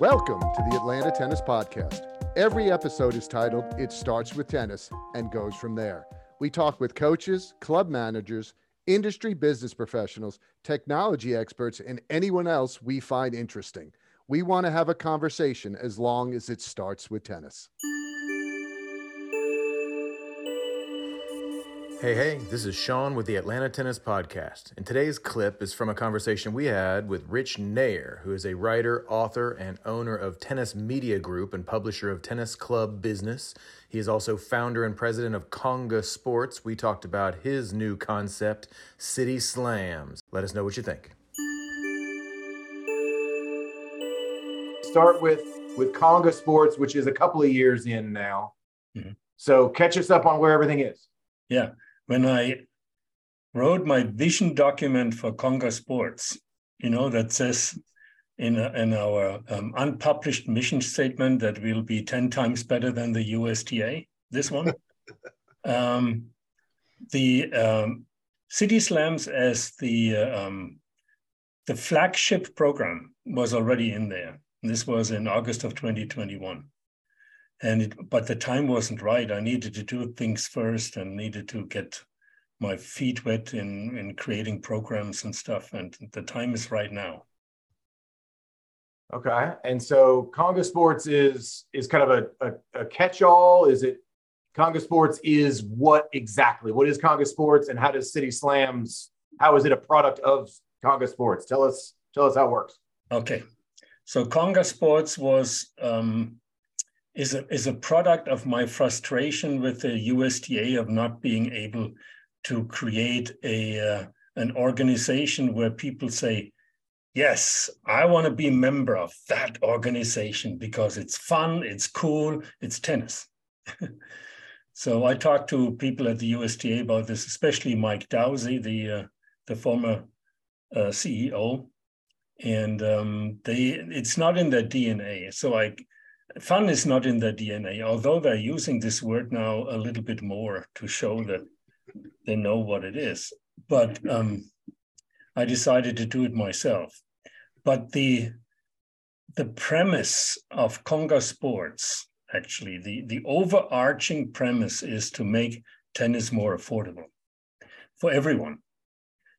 Welcome to the Atlanta Tennis Podcast. Every episode is titled It Starts with Tennis and Goes From There. We talk with coaches, club managers, industry business professionals, technology experts, and anyone else we find interesting. We want to have a conversation as long as it starts with tennis. Hey, hey, this is Shaun with the Atlanta Tennis Podcast, and today's clip is from a conversation we had with Rich Neher, who is a writer, author, and owner of Tennis Media Group and publisher of Tennis Club Business. He is also founder and president of Conga Sports. We talked about his new concept, City Slams. Let us know what you think. Start with with Conga Sports, which is a couple of years in now. Mm-hmm. So catch us up on where everything is. Yeah when I wrote my vision document for Conga Sports, you know, that says in, in our um, unpublished mission statement that we'll be 10 times better than the USTA, this one. um, the um, City Slams as the, uh, um, the flagship program was already in there. This was in August of 2021 and it, but the time wasn't right. I needed to do things first and needed to get my feet wet in in creating programs and stuff. And the time is right now. Okay, and so Conga Sports is is kind of a, a, a catch-all. Is it Conga Sports is what exactly? What is Conga Sports, and how does City Slams? How is it a product of Conga Sports? Tell us tell us how it works. Okay, so Conga Sports was um, is a, is a product of my frustration with the USTA of not being able to create a uh, an organization where people say, "Yes, I want to be a member of that organization because it's fun, it's cool, it's tennis." so I talked to people at the USTA about this, especially Mike Dowsey, the uh, the former uh, CEO, and um, they it's not in their DNA. So I fun is not in their DNA, although they're using this word now a little bit more to show that they know what it is. But um, I decided to do it myself. But the the premise of Conga Sports, actually, the, the overarching premise is to make tennis more affordable for everyone.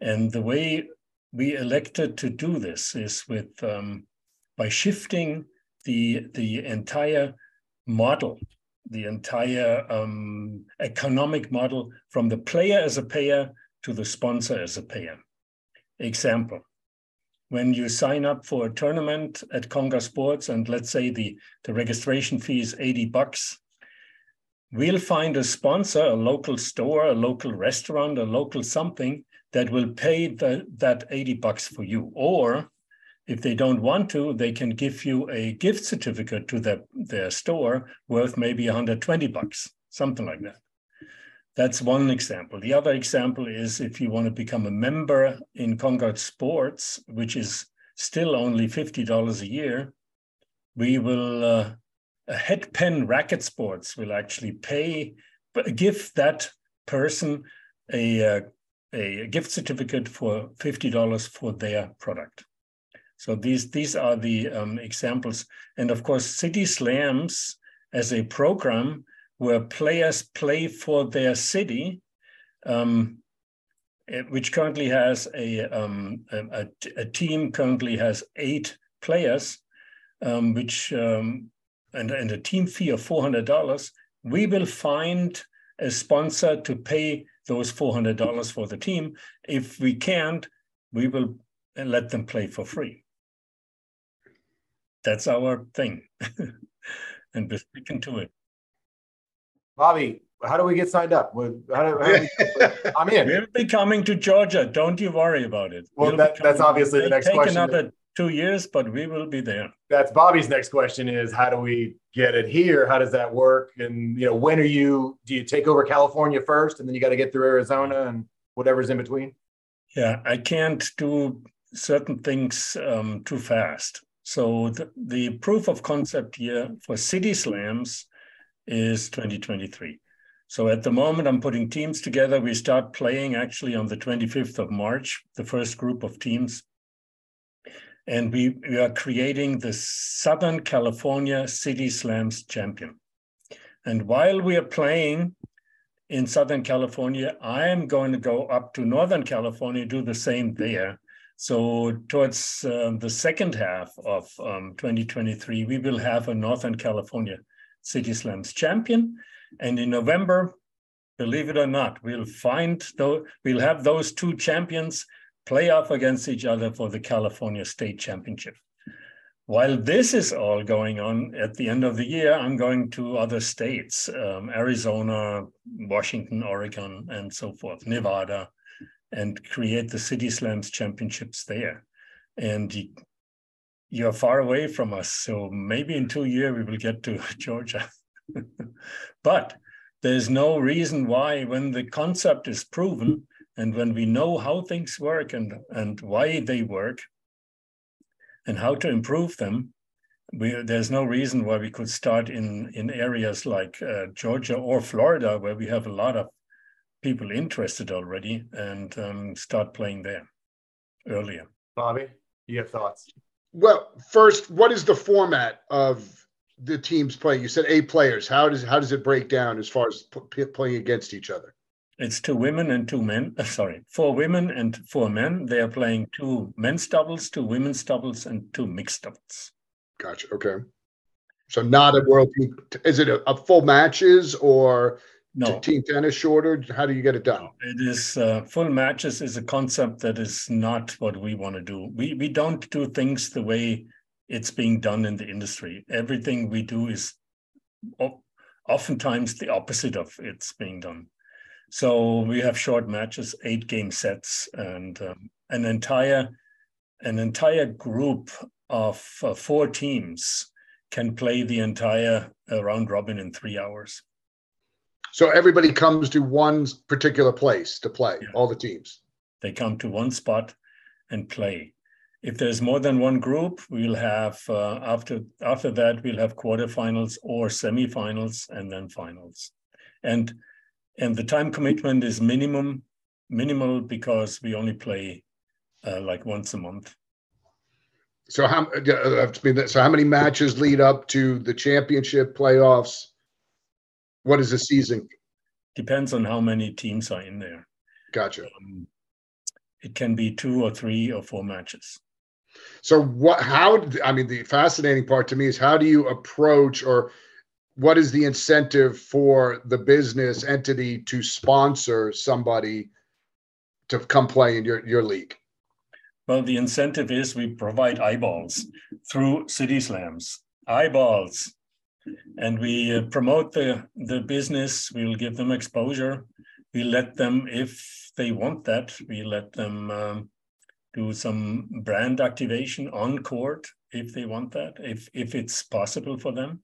And the way we elected to do this is with um, by shifting the, the entire model, the entire um, economic model from the player as a payer to the sponsor as a payer. Example, when you sign up for a tournament at Conga Sports and let's say the, the registration fee is 80 bucks, we'll find a sponsor, a local store, a local restaurant, a local something that will pay the, that 80 bucks for you. Or if they don't want to, they can give you a gift certificate to their, their store worth maybe 120 bucks, something like that. That's one example. The other example is if you want to become a member in Conga Sports, which is still only $50 a year, we will, uh, Head Penn Racquet Sports will actually pay, give that person a, uh, a gift certificate for $50 for their product. So these these are the um, examples, and of course, City Slams as a program where players play for their city, um, eh, which currently has a, um, a, a, team currently has eight players, um, which um, and, and a team fee of four hundred dollars. We will find a sponsor to pay those four hundred dollars for the team. If we can't, we will let them play for free that's our thing. and we're sticking to it. Bobby, how do we get signed up? How do, how do we, I'm in. We'll be coming to Georgia. Don't you worry about it. Well, we'll that, that's obviously the next take question. Take another two years, but we will be there. That's Bobby's next question is how do we get it here? How does that work? And, you know, when are you, do you take over California first and then you got to get through Arizona and whatever's in between? Yeah, I can't do certain things um, too fast. So the, the proof of concept here for City Slams is 2023. So at the moment, I'm putting teams together. We start playing actually on the 25th of March, the first group of teams. and we, we are creating the Southern California City Slams champion. And while we are playing in Southern California, I am going to go up to Northern California, do the same there. So towards uh, the second half of um, 2023, we will have a Northern California City Slams champion. And in November, believe it or not, we'll find, though, we'll have those two champions play off against each other for the California State Championship. While this is all going on at the end of the year, I'm going to other states um, Arizona, Washington, Oregon, and so forth, Nevada, and create the City Slams Championships there. And you're far away from us. So maybe in two years we will get to Georgia. but there's no reason why, when the concept is proven, and when we know how things work and, and why they work and how to improve them, we, there's no reason why we could start in, in areas like uh, Georgia or Florida, where we have a lot of people interested already, and um, start playing there earlier. Bobby, you have thoughts? Well, first, what is the format of the teams playing? You said eight players. How does how does it break down as far as p- playing against each other? It's two women and two men. Uh, sorry, four women and four men. They are playing two men's doubles, two women's doubles, and two mixed doubles. Gotcha. Okay. So not a world. Is it a, a full matches or no team tennis shorter? How do you get it done? It is uh, full matches is a concept that is not what we want to do. We we don't do things the way it's being done in the industry. Everything we do is oftentimes the opposite of it's being done. So we have short matches, eight game sets, and um, an entire an entire group of uh, four teams can play the entire uh, round robin in three hours. So everybody comes to one particular place to play. Yeah. All the teams. They come to one spot and play. If there's more than one group, we'll have uh, after after that we'll have quarterfinals or semifinals and then finals. And and the time commitment is minimum minimal because we only play uh, like once a month. So how uh, so how many matches lead up to the championship playoffs? What is the season? Depends on how many teams are in there. Gotcha. Um, it can be two or three or four matches. So what? How? I mean, the fascinating part to me is how do you approach or what is the incentive for the business entity to sponsor somebody to come play in your, your league? Well, the incentive is we provide eyeballs through City Slams, eyeballs, and we uh, promote the, the business. We'll give them exposure. We let them, if they want that, we let them um, do some brand activation on court if they want that, if, if it's possible for them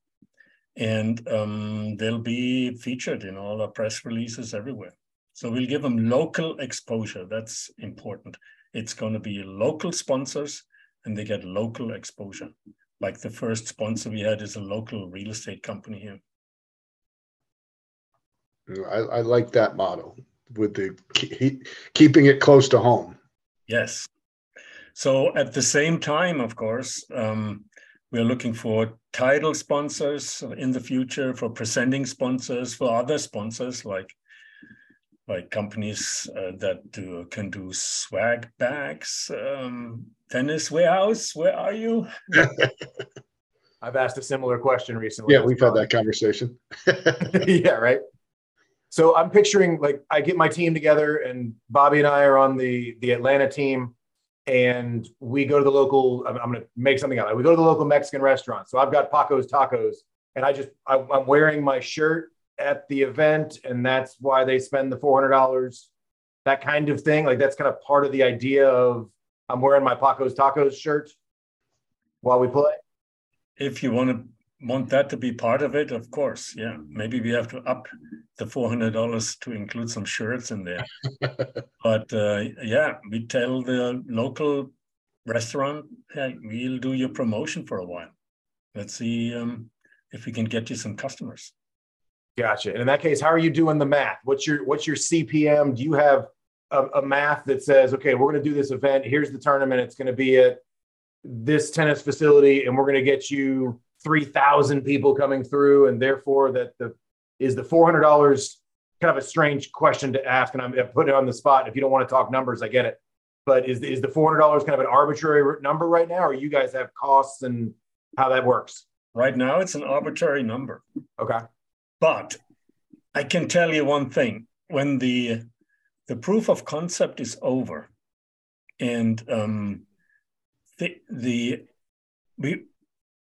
and um, they'll be featured in all our press releases everywhere. So we'll give them local exposure. That's important. It's going to be local sponsors and they get local exposure. Like the first sponsor we had is a local real estate company here. I, I like that model with the keeping it close to home. Yes. So at the same time, of course, um, we're looking for title sponsors in the future, for presenting sponsors, for other sponsors like like companies uh, that do, can do swag bags. Um, tennis warehouse, where are you? I've asked a similar question recently. Yeah, we've had that conversation. yeah, right. So I'm picturing like I get my team together, and Bobby and I are on the the Atlanta team and we go to the local i'm, I'm going to make something out we go to the local mexican restaurant so i've got paco's tacos and i just I, i'm wearing my shirt at the event and that's why they spend the $400 that kind of thing like that's kind of part of the idea of i'm wearing my paco's tacos shirt while we play if you want to want that to be part of it, of course. Yeah, maybe we have to up the four hundred dollars to include some shirts in there. but uh, yeah, we tell the local restaurant, hey, we'll do your promotion for a while. Let's see um, if we can get you some customers. Gotcha. And in that case, how are you doing the math? What's your what's your CPM? Do you have a, a math that says, okay, we're going to do this event. Here's the tournament. It's going to be at this tennis facility and we're going to get you 3,000 people coming through, and therefore that the is the $400 kind of a strange question to ask, and I'm putting it on the spot. If you don't want to talk numbers, I get it. But is is the $400 kind of an arbitrary number right now, or you guys have costs and how that works? Right now, it's an arbitrary number. Okay. But I can tell you one thing: when the the proof of concept is over, and um, the the we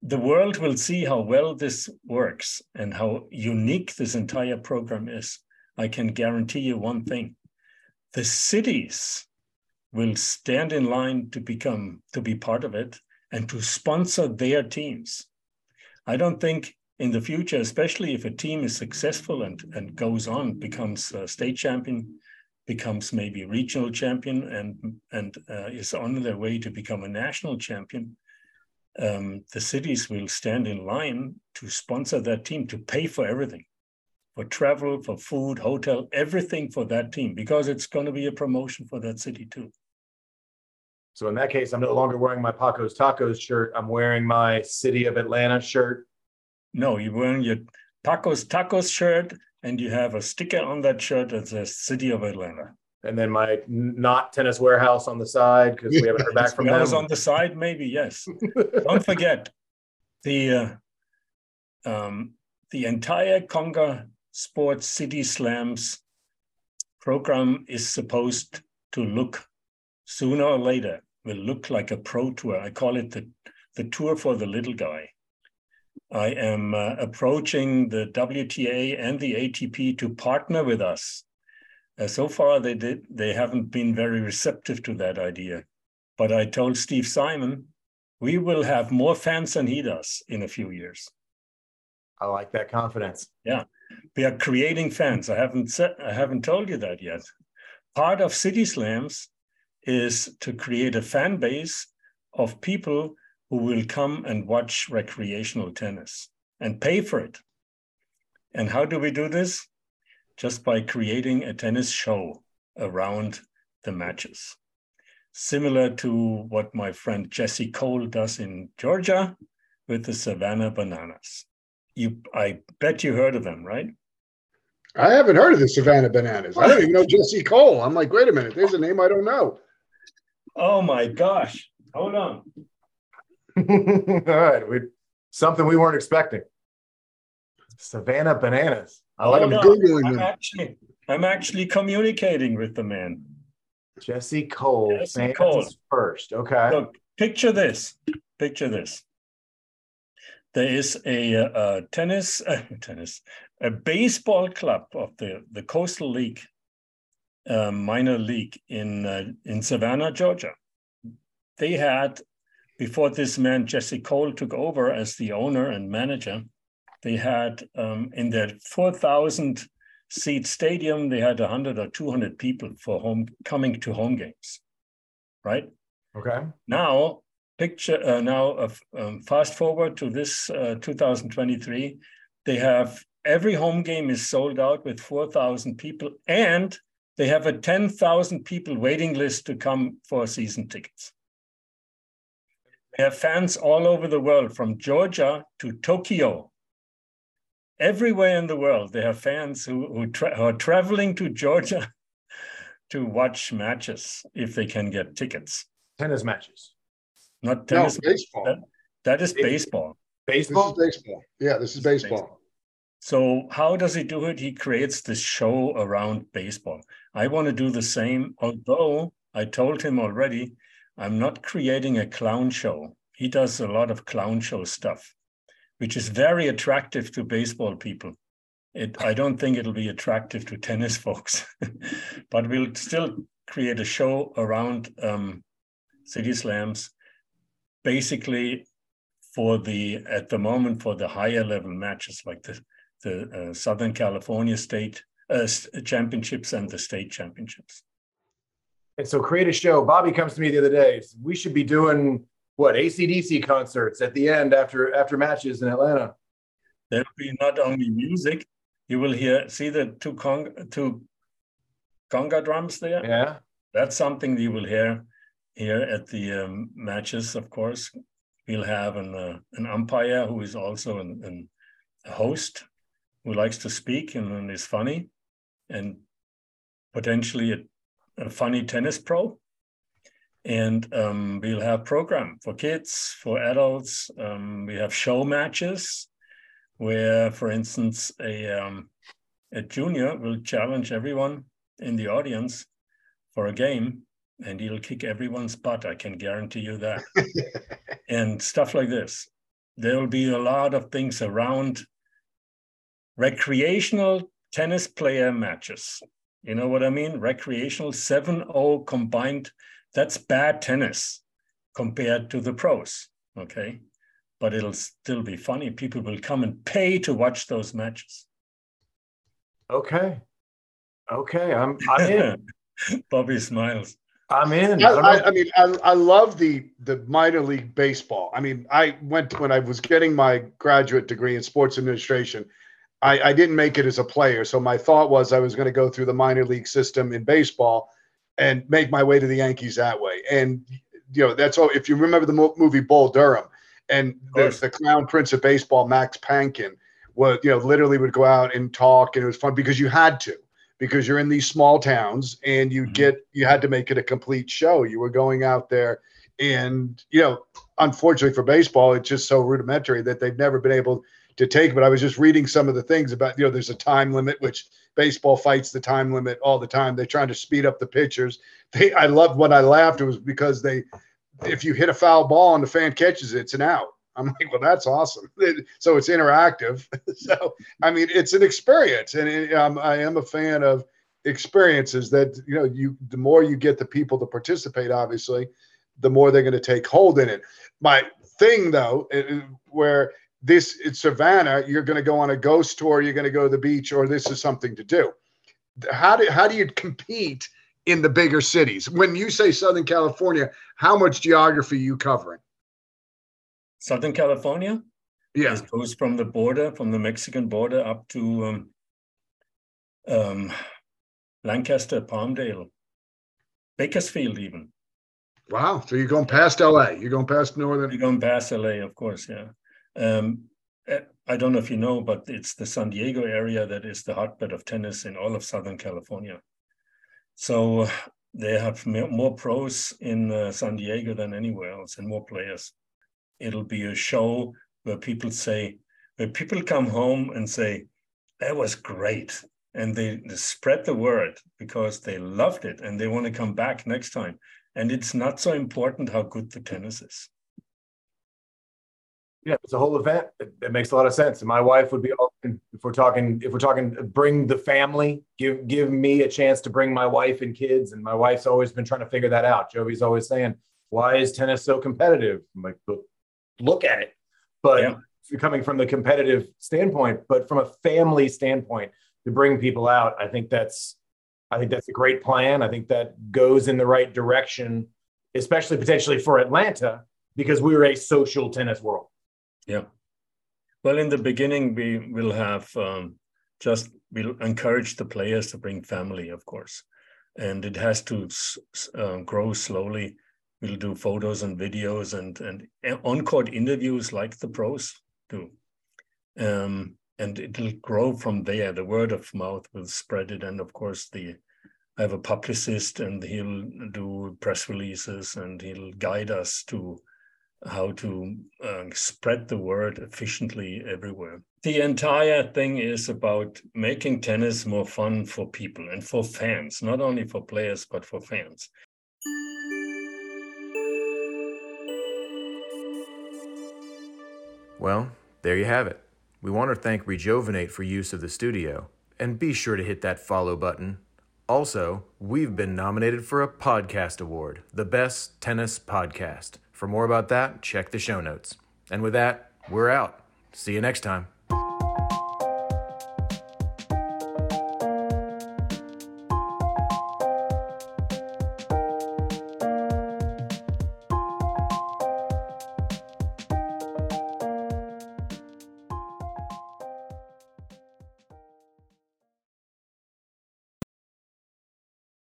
the world will see how well this works and how unique this entire program is. I can guarantee you one thing: the cities will stand in line to become to be part of it and to sponsor their teams. I don't think in the future, especially if a team is successful and, and goes on, becomes a state champion, becomes maybe regional champion, and, and uh, is on their way to become a national champion, um, the cities will stand in line to sponsor that team, to pay for everything for travel, for food, hotel, everything for that team, because it's going to be a promotion for that city too. So in that case, I'm no longer wearing my Paco's Tacos shirt. I'm wearing my City of Atlanta shirt. No, you're wearing your Paco's Tacos shirt, and you have a sticker on that shirt that says City of Atlanta. And then my not tennis warehouse on the side because we haven't heard back from them. on the side, maybe yes. Don't forget the uh, um, the entire Conga Sports City Slams program is supposed to look sooner or later will look like a pro tour. I call it the, the tour for the little guy. I am uh, approaching the WTA and the ATP to partner with us. Uh, so far, they did they haven't been very receptive to that idea. But I told Steve Simon, we will have more fans than he does in a few years. I like that confidence. Yeah, we are creating fans. I haven't said I haven't told you that yet. Part of City Slams is to create a fan base of people who will come and watch recreational tennis and pay for it. And how do we do this? Just by creating a tennis show around the matches. Similar to what my friend Jesse Cole does in Georgia with the Savannah Bananas. You, I bet you heard of them, right? I haven't heard of the Savannah Bananas. I don't even know Jesse Cole. I'm like, wait a minute, there's a name I don't know. Oh my gosh. Hold on. All right. We something we weren't expecting. Savannah bananas. I like them Googling I'm actually I'm actually communicating with the man. Jesse Cole. Jesse Cole. first. Okay. Look, picture this. Picture this. There is a, a tennis, uh, tennis, a baseball club of the, the Coastal League uh, minor league in uh, in Savannah, Georgia. They had before this man Jesse Cole took over as the owner and manager. They had um, in their four thousand seat stadium. They had hundred or two hundred people for home coming to home games, right? Okay. Now picture uh, now uh, um, fast forward to this uh, 2023 they have every home game is sold out with 4000 people and they have a 10,000 people waiting list to come for season tickets. They have fans all over the world, from Georgia to Tokyo. Everywhere in the world, they have fans who, who, tra- who are traveling to Georgia to watch matches if they can get tickets. Tennis matches. Not tennis. No, baseball. That, that is baseball. Baseball? This is baseball. Yeah, this is baseball. baseball. So how does he do it? He creates this show around baseball. I want to do the same, although I told him already, I'm not creating a clown show. He does a lot of clown show stuff, which is very attractive to baseball people. It, I don't think it'll be attractive to tennis folks, but we'll still create a show around um, City Slams, basically for the at the moment for the higher level matches like the the uh, Southern California State uh, Championships and the state championships. And so create a show. Bobby comes to me the other day. We should be doing what ACDC concerts at the end after after matches in Atlanta. There'll be not only music, you will hear see the two conga, two conga drums there. Yeah, that's something you will hear here at the um, matches, of course. We'll have an, uh, an umpire who is also an, an, a host who likes to speak and, and is funny, and potentially a, a funny tennis pro. And um, we'll have program for kids, for adults. Um, we have show matches where, for instance, a, um, a junior will challenge everyone in the audience for a game and he'll kick everyone's butt. I can guarantee you that. and stuff like this. There will be a lot of things around recreational tennis player matches. You know what I mean? Recreational 7 0 combined. That's bad tennis compared to the pros. Okay. But it'll still be funny. People will come and pay to watch those matches. Okay. Okay. I'm, I'm in. Bobby smiles. I'm in. I, I, I, mean, I, I love the the minor league baseball. I mean, I went when I was getting my graduate degree in sports administration. I, I didn't make it as a player, so my thought was I was going to go through the minor league system in baseball and make my way to the Yankees that way. And you know, that's all. If you remember the movie Bull Durham, and the, the clown prince of baseball, Max Patkin, was you know literally would go out and talk, and it was fun because you had to because you're in these small towns and you mm-hmm. get you had to make it a complete show. You were going out there and you know, unfortunately for baseball, it's just so rudimentary that they've never been able to take. But I was just reading some of the things about, you know, there's a time limit, which baseball fights the time limit all the time. They're trying to speed up the pitchers. They I loved when I laughed, it was because they if you hit a foul ball and the fan catches it, it's an out. I'm like, well, that's awesome. So it's interactive. so I mean, it's an experience, and it, um, I am a fan of experiences that you know you the more you get the people to participate, obviously, the more they're going to take hold in it. My thing though, where this it's Savannah, you're going to go on a ghost tour, you're going to go to the beach, or this is something to do. How do how do you compete in the bigger cities? When you say Southern California, how much geography are you covering? Southern California. Yeah, it goes from the border, from the Mexican border, up to um, um, Lancaster, Palmdale, Bakersfield, even. Wow! So you're going past LA. You're going past northern. You're going past LA, of course. Yeah. Um, eh, I don't know if you know, but it's the San Diego area that is the hotbed of tennis in all of Southern California. So they have more pros in uh, San Diego than anywhere else, and more players it'll be a show where people say, where people come home and say, that was great. And they, they spread the word because they loved it and they want to come back next time. And it's not so important how good the tennis is. Yeah, it's a whole event. It, it, makes a lot of sense. And my wife would be if we're talking if we're talking bring the family, give give me a chance to bring my wife and kids. And my wife's always been trying to figure that out. Geovy's always saying, "Why is tennis so competitive?" I'm like, look at it. But yeah. coming from the competitive standpoint, but from a family standpoint, to bring people out, I think that's I think that's a great plan. I think that goes in the right direction, especially potentially for Atlanta, because we're a social tennis world. Yeah. Well, in the beginning, we will have um, just we'll encourage the players to bring family, of course, and it has to uh, grow slowly. We'll do photos and videos and and on-court interviews like the pros do. Um, and it'll grow from there. The word of mouth will spread it. And of course the i have a publicist and he'll do press releases and he'll guide us to how to uh, spread the word efficiently everywhere the entire thing is about making tennis more fun for people and for fans not only for players but for fans Well, there you have it. We want to thank Regeovinate for use of the studio, and be sure to hit that follow button. Also, we've been nominated for a podcast award, the Best Tennis Podcast. For more about that, check the show notes. And with that, we're out. See you next time.